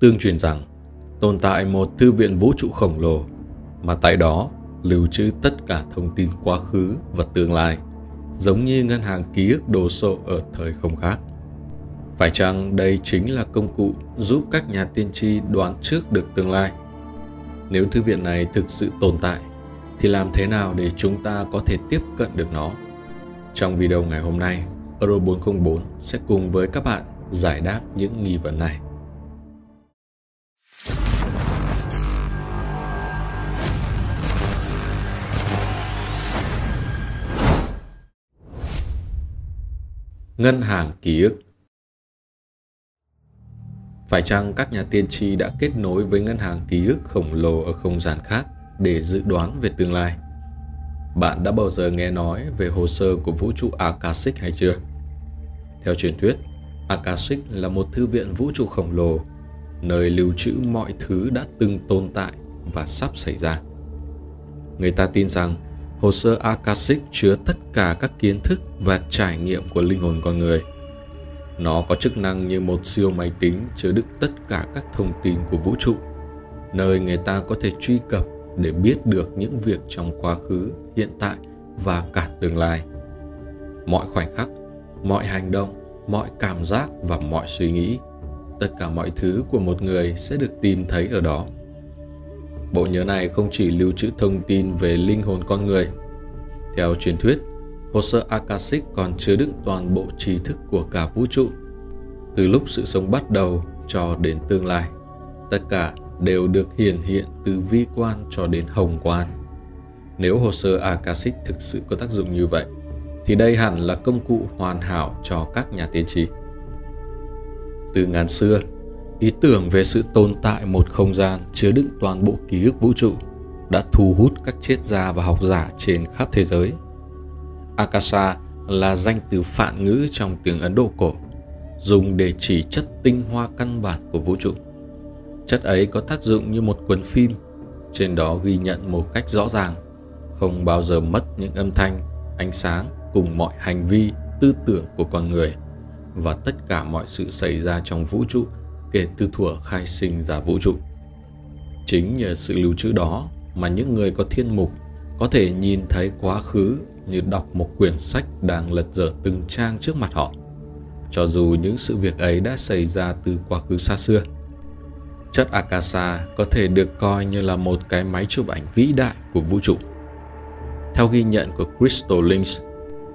Tương truyền rằng tồn tại một thư viện vũ trụ khổng lồ mà tại đó lưu trữ tất cả thông tin quá khứ và tương lai, giống như ngân hàng ký ức đồ sộ ở thời không khác. Phải chăng đây chính là công cụ giúp các nhà tiên tri đoán trước được tương lai? Nếu thư viện này thực sự tồn tại, thì làm thế nào để chúng ta có thể tiếp cận được nó? Trong video ngày hôm nay, Euro 404 sẽ cùng với các bạn giải đáp những nghi vấn này. Ngân hàng ký ức Phải chăng các nhà tiên tri đã kết nối với ngân hàng ký ức khổng lồ ở không gian khác để dự đoán về tương lai? Bạn đã bao giờ nghe nói về hồ sơ của vũ trụ Akashic hay chưa? Theo truyền thuyết, Akashic là một thư viện vũ trụ khổng lồ, nơi lưu trữ mọi thứ đã từng tồn tại và sắp xảy ra. Người ta tin rằng hồ sơ Akashic chứa tất cả các kiến thức và trải nghiệm của linh hồn con người. Nó có chức năng như một siêu máy tính chứa đựng tất cả các thông tin của vũ trụ, nơi người ta có thể truy cập để biết được những việc trong quá khứ, hiện tại và cả tương lai. Mọi khoảnh khắc, mọi hành động, mọi cảm giác và mọi suy nghĩ, tất cả mọi thứ của một người sẽ được tìm thấy ở đó. Bộ nhớ này không chỉ lưu trữ thông tin về linh hồn con người. Theo truyền thuyết, hồ sơ Akashic còn chứa đựng toàn bộ trí thức của cả vũ trụ, từ lúc sự sống bắt đầu cho đến tương lai. Tất cả đều được hiển hiện từ vi quan cho đến hồng quan. Nếu hồ sơ Akashic thực sự có tác dụng như vậy, thì đây hẳn là công cụ hoàn hảo cho các nhà tiên tri. Từ ngàn xưa, ý tưởng về sự tồn tại một không gian chứa đựng toàn bộ ký ức vũ trụ đã thu hút các triết gia và học giả trên khắp thế giới. Akasha là danh từ phạn ngữ trong tiếng Ấn Độ cổ, dùng để chỉ chất tinh hoa căn bản của vũ trụ. Chất ấy có tác dụng như một cuốn phim, trên đó ghi nhận một cách rõ ràng, không bao giờ mất những âm thanh, ánh sáng cùng mọi hành vi, tư tưởng của con người và tất cả mọi sự xảy ra trong vũ trụ kể từ thuở khai sinh ra vũ trụ. Chính nhờ sự lưu trữ đó mà những người có thiên mục có thể nhìn thấy quá khứ như đọc một quyển sách đang lật dở từng trang trước mặt họ, cho dù những sự việc ấy đã xảy ra từ quá khứ xa xưa. Chất Akasa có thể được coi như là một cái máy chụp ảnh vĩ đại của vũ trụ. Theo ghi nhận của Crystal Links,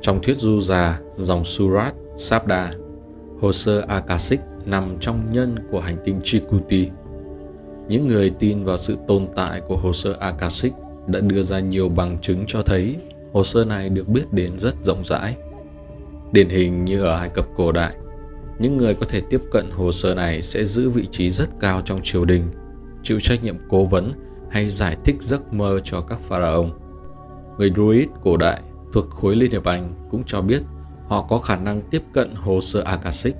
trong thuyết du già dòng Surat Sabda, hồ sơ Akashic nằm trong nhân của hành tinh Chikuti. Những người tin vào sự tồn tại của hồ sơ Akashic đã đưa ra nhiều bằng chứng cho thấy hồ sơ này được biết đến rất rộng rãi. Điển hình như ở Ai Cập cổ đại, những người có thể tiếp cận hồ sơ này sẽ giữ vị trí rất cao trong triều đình, chịu trách nhiệm cố vấn hay giải thích giấc mơ cho các pharaoh. Người Druid cổ đại thuộc khối Liên hiệp Anh cũng cho biết họ có khả năng tiếp cận hồ sơ Akashic.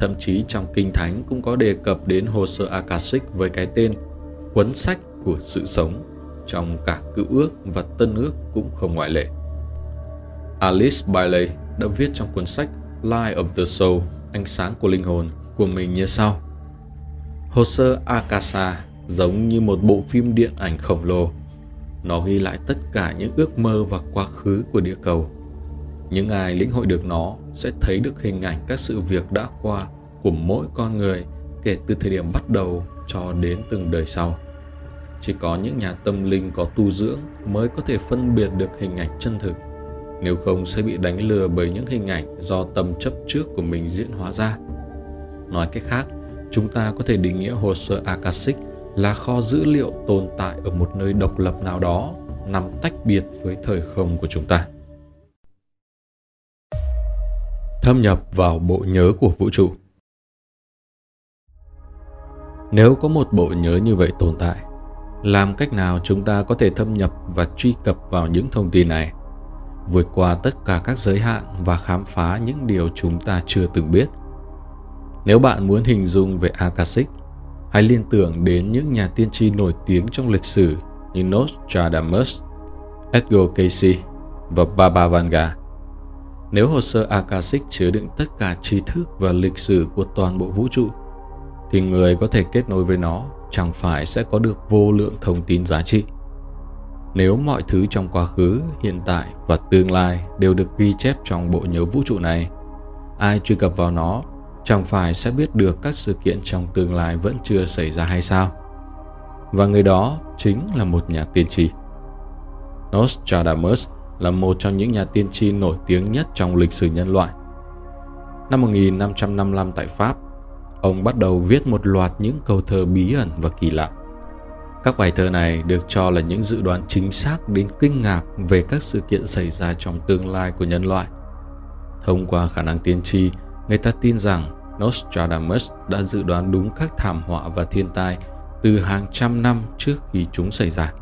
Thậm chí trong Kinh Thánh cũng có đề cập đến hồ sơ Akashic với cái tên Cuốn sách của sự sống, trong cả cựu ước và tân ước cũng không ngoại lệ. Alice Bailey đã viết trong cuốn sách Light of the Soul ánh sáng của linh hồn của mình như sau. Hồ sơ Akasha giống như một bộ phim điện ảnh khổng lồ. Nó ghi lại tất cả những ước mơ và quá khứ của địa cầu. Những ai lĩnh hội được nó sẽ thấy được hình ảnh các sự việc đã qua của mỗi con người kể từ thời điểm bắt đầu cho đến từng đời sau. Chỉ có những nhà tâm linh có tu dưỡng mới có thể phân biệt được hình ảnh chân thực nếu không sẽ bị đánh lừa bởi những hình ảnh do tâm chấp trước của mình diễn hóa ra. Nói cách khác, chúng ta có thể định nghĩa hồ sơ Akashic là kho dữ liệu tồn tại ở một nơi độc lập nào đó nằm tách biệt với thời không của chúng ta. Thâm nhập vào bộ nhớ của vũ trụ Nếu có một bộ nhớ như vậy tồn tại, làm cách nào chúng ta có thể thâm nhập và truy cập vào những thông tin này? vượt qua tất cả các giới hạn và khám phá những điều chúng ta chưa từng biết. Nếu bạn muốn hình dung về Akashic, hãy liên tưởng đến những nhà tiên tri nổi tiếng trong lịch sử như Nostradamus, Edgar Cayce và Baba Vanga. Nếu hồ sơ Akashic chứa đựng tất cả tri thức và lịch sử của toàn bộ vũ trụ, thì người có thể kết nối với nó chẳng phải sẽ có được vô lượng thông tin giá trị. Nếu mọi thứ trong quá khứ, hiện tại và tương lai đều được ghi chép trong bộ nhớ vũ trụ này, ai truy cập vào nó chẳng phải sẽ biết được các sự kiện trong tương lai vẫn chưa xảy ra hay sao? Và người đó chính là một nhà tiên tri. Nostradamus là một trong những nhà tiên tri nổi tiếng nhất trong lịch sử nhân loại. Năm 1555 tại Pháp, ông bắt đầu viết một loạt những câu thơ bí ẩn và kỳ lạ. Các bài thơ này được cho là những dự đoán chính xác đến kinh ngạc về các sự kiện xảy ra trong tương lai của nhân loại. Thông qua khả năng tiên tri, người ta tin rằng Nostradamus đã dự đoán đúng các thảm họa và thiên tai từ hàng trăm năm trước khi chúng xảy ra.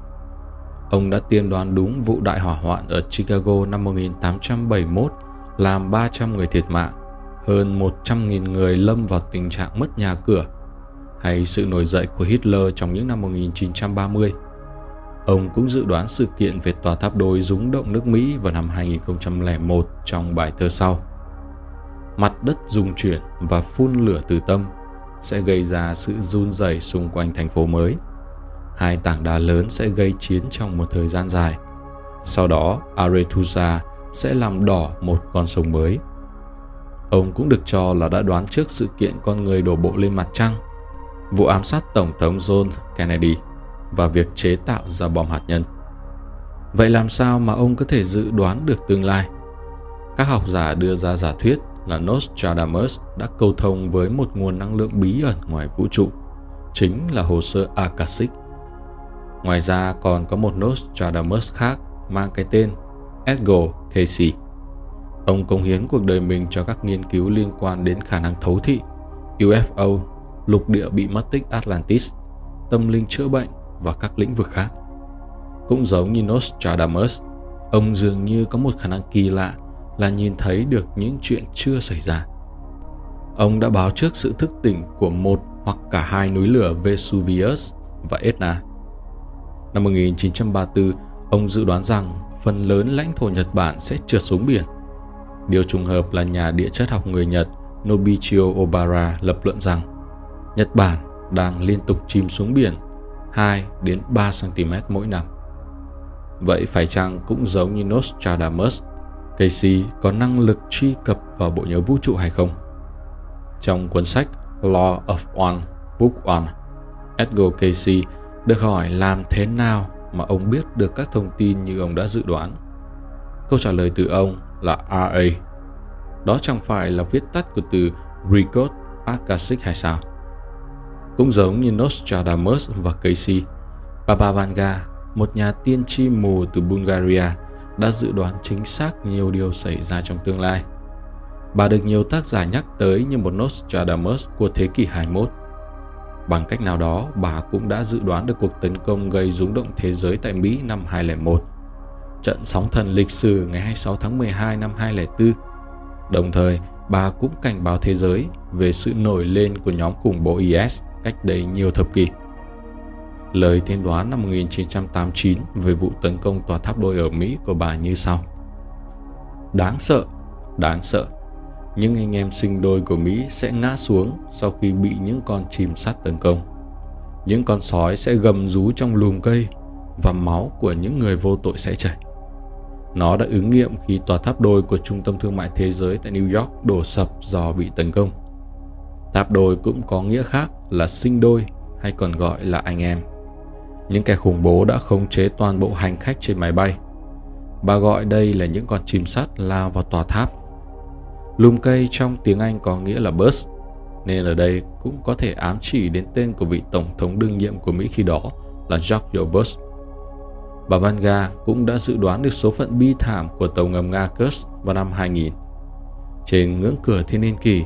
Ông đã tiên đoán đúng vụ đại hỏa hoạn ở Chicago năm 1871 làm 300 người thiệt mạng, hơn 100.000 người lâm vào tình trạng mất nhà cửa, hay sự nổi dậy của Hitler trong những năm 1930. Ông cũng dự đoán sự kiện về tòa tháp đôi rúng động nước Mỹ vào năm 2001 trong bài thơ sau. Mặt đất rung chuyển và phun lửa từ tâm sẽ gây ra sự run rẩy xung quanh thành phố mới hai tảng đá lớn sẽ gây chiến trong một thời gian dài. Sau đó, Arethusa sẽ làm đỏ một con sông mới. Ông cũng được cho là đã đoán trước sự kiện con người đổ bộ lên mặt trăng, vụ ám sát Tổng thống John Kennedy và việc chế tạo ra bom hạt nhân. Vậy làm sao mà ông có thể dự đoán được tương lai? Các học giả đưa ra giả thuyết là Nostradamus đã câu thông với một nguồn năng lượng bí ẩn ngoài vũ trụ, chính là hồ sơ Akashic Ngoài ra còn có một Nostradamus khác mang cái tên Edgar Casey. Ông công hiến cuộc đời mình cho các nghiên cứu liên quan đến khả năng thấu thị, UFO, lục địa bị mất tích Atlantis, tâm linh chữa bệnh và các lĩnh vực khác. Cũng giống như Nostradamus, ông dường như có một khả năng kỳ lạ là nhìn thấy được những chuyện chưa xảy ra. Ông đã báo trước sự thức tỉnh của một hoặc cả hai núi lửa Vesuvius và Etna Năm 1934, ông dự đoán rằng phần lớn lãnh thổ Nhật Bản sẽ trượt xuống biển. Điều trùng hợp là nhà địa chất học người Nhật Nobichio Obara lập luận rằng Nhật Bản đang liên tục chìm xuống biển 2 đến 3 cm mỗi năm. Vậy phải chăng cũng giống như Nostradamus, Casey có năng lực truy cập vào bộ nhớ vũ trụ hay không? Trong cuốn sách Law of One, Book One, Edgar Casey được hỏi làm thế nào mà ông biết được các thông tin như ông đã dự đoán? Câu trả lời từ ông là RA. Đó chẳng phải là viết tắt của từ Record Akashic hay sao? Cũng giống như Nostradamus và Casey, Baba Vanga, một nhà tiên tri mù từ Bulgaria, đã dự đoán chính xác nhiều điều xảy ra trong tương lai. Bà được nhiều tác giả nhắc tới như một Nostradamus của thế kỷ 21 Bằng cách nào đó, bà cũng đã dự đoán được cuộc tấn công gây rúng động thế giới tại Mỹ năm 2001, trận sóng thần lịch sử ngày 26 tháng 12 năm 2004. Đồng thời, bà cũng cảnh báo thế giới về sự nổi lên của nhóm khủng bố IS cách đây nhiều thập kỷ. Lời tiên đoán năm 1989 về vụ tấn công tòa tháp đôi ở Mỹ của bà như sau. Đáng sợ, đáng sợ những anh em sinh đôi của Mỹ sẽ ngã xuống sau khi bị những con chim sắt tấn công. Những con sói sẽ gầm rú trong lùm cây và máu của những người vô tội sẽ chảy. Nó đã ứng nghiệm khi tòa tháp đôi của Trung tâm Thương mại Thế giới tại New York đổ sập do bị tấn công. Tháp đôi cũng có nghĩa khác là sinh đôi hay còn gọi là anh em. Những kẻ khủng bố đã khống chế toàn bộ hành khách trên máy bay. Bà gọi đây là những con chim sắt lao vào tòa tháp Lùm cây trong tiếng Anh có nghĩa là bus, nên ở đây cũng có thể ám chỉ đến tên của vị tổng thống đương nhiệm của Mỹ khi đó là George Bush. Bà Vanga cũng đã dự đoán được số phận bi thảm của tàu ngầm Nga Kursk vào năm 2000. Trên ngưỡng cửa thiên niên kỷ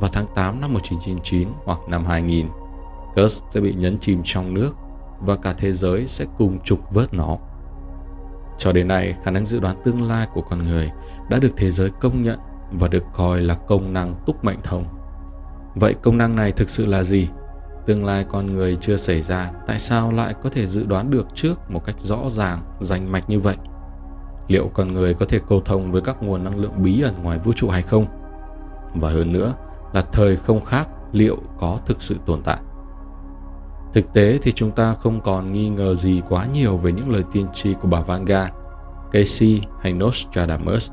vào tháng 8 năm 1999 hoặc năm 2000, Kursk sẽ bị nhấn chìm trong nước và cả thế giới sẽ cùng trục vớt nó. Cho đến nay, khả năng dự đoán tương lai của con người đã được thế giới công nhận và được coi là công năng túc mệnh thông. Vậy công năng này thực sự là gì? Tương lai con người chưa xảy ra, tại sao lại có thể dự đoán được trước một cách rõ ràng, rành mạch như vậy? Liệu con người có thể cầu thông với các nguồn năng lượng bí ẩn ngoài vũ trụ hay không? Và hơn nữa là thời không khác liệu có thực sự tồn tại. Thực tế thì chúng ta không còn nghi ngờ gì quá nhiều về những lời tiên tri của bà Vanga, Casey hay Nostradamus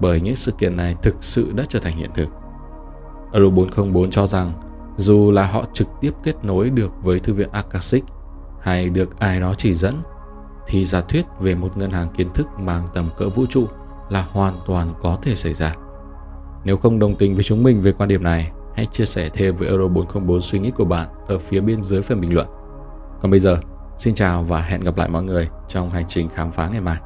bởi những sự kiện này thực sự đã trở thành hiện thực. Euro 404 cho rằng dù là họ trực tiếp kết nối được với thư viện Akashic hay được ai đó chỉ dẫn thì giả thuyết về một ngân hàng kiến thức mang tầm cỡ vũ trụ là hoàn toàn có thể xảy ra. Nếu không đồng tình với chúng mình về quan điểm này, hãy chia sẻ thêm với Euro 404 suy nghĩ của bạn ở phía bên dưới phần bình luận. Còn bây giờ, xin chào và hẹn gặp lại mọi người trong hành trình khám phá ngày mai.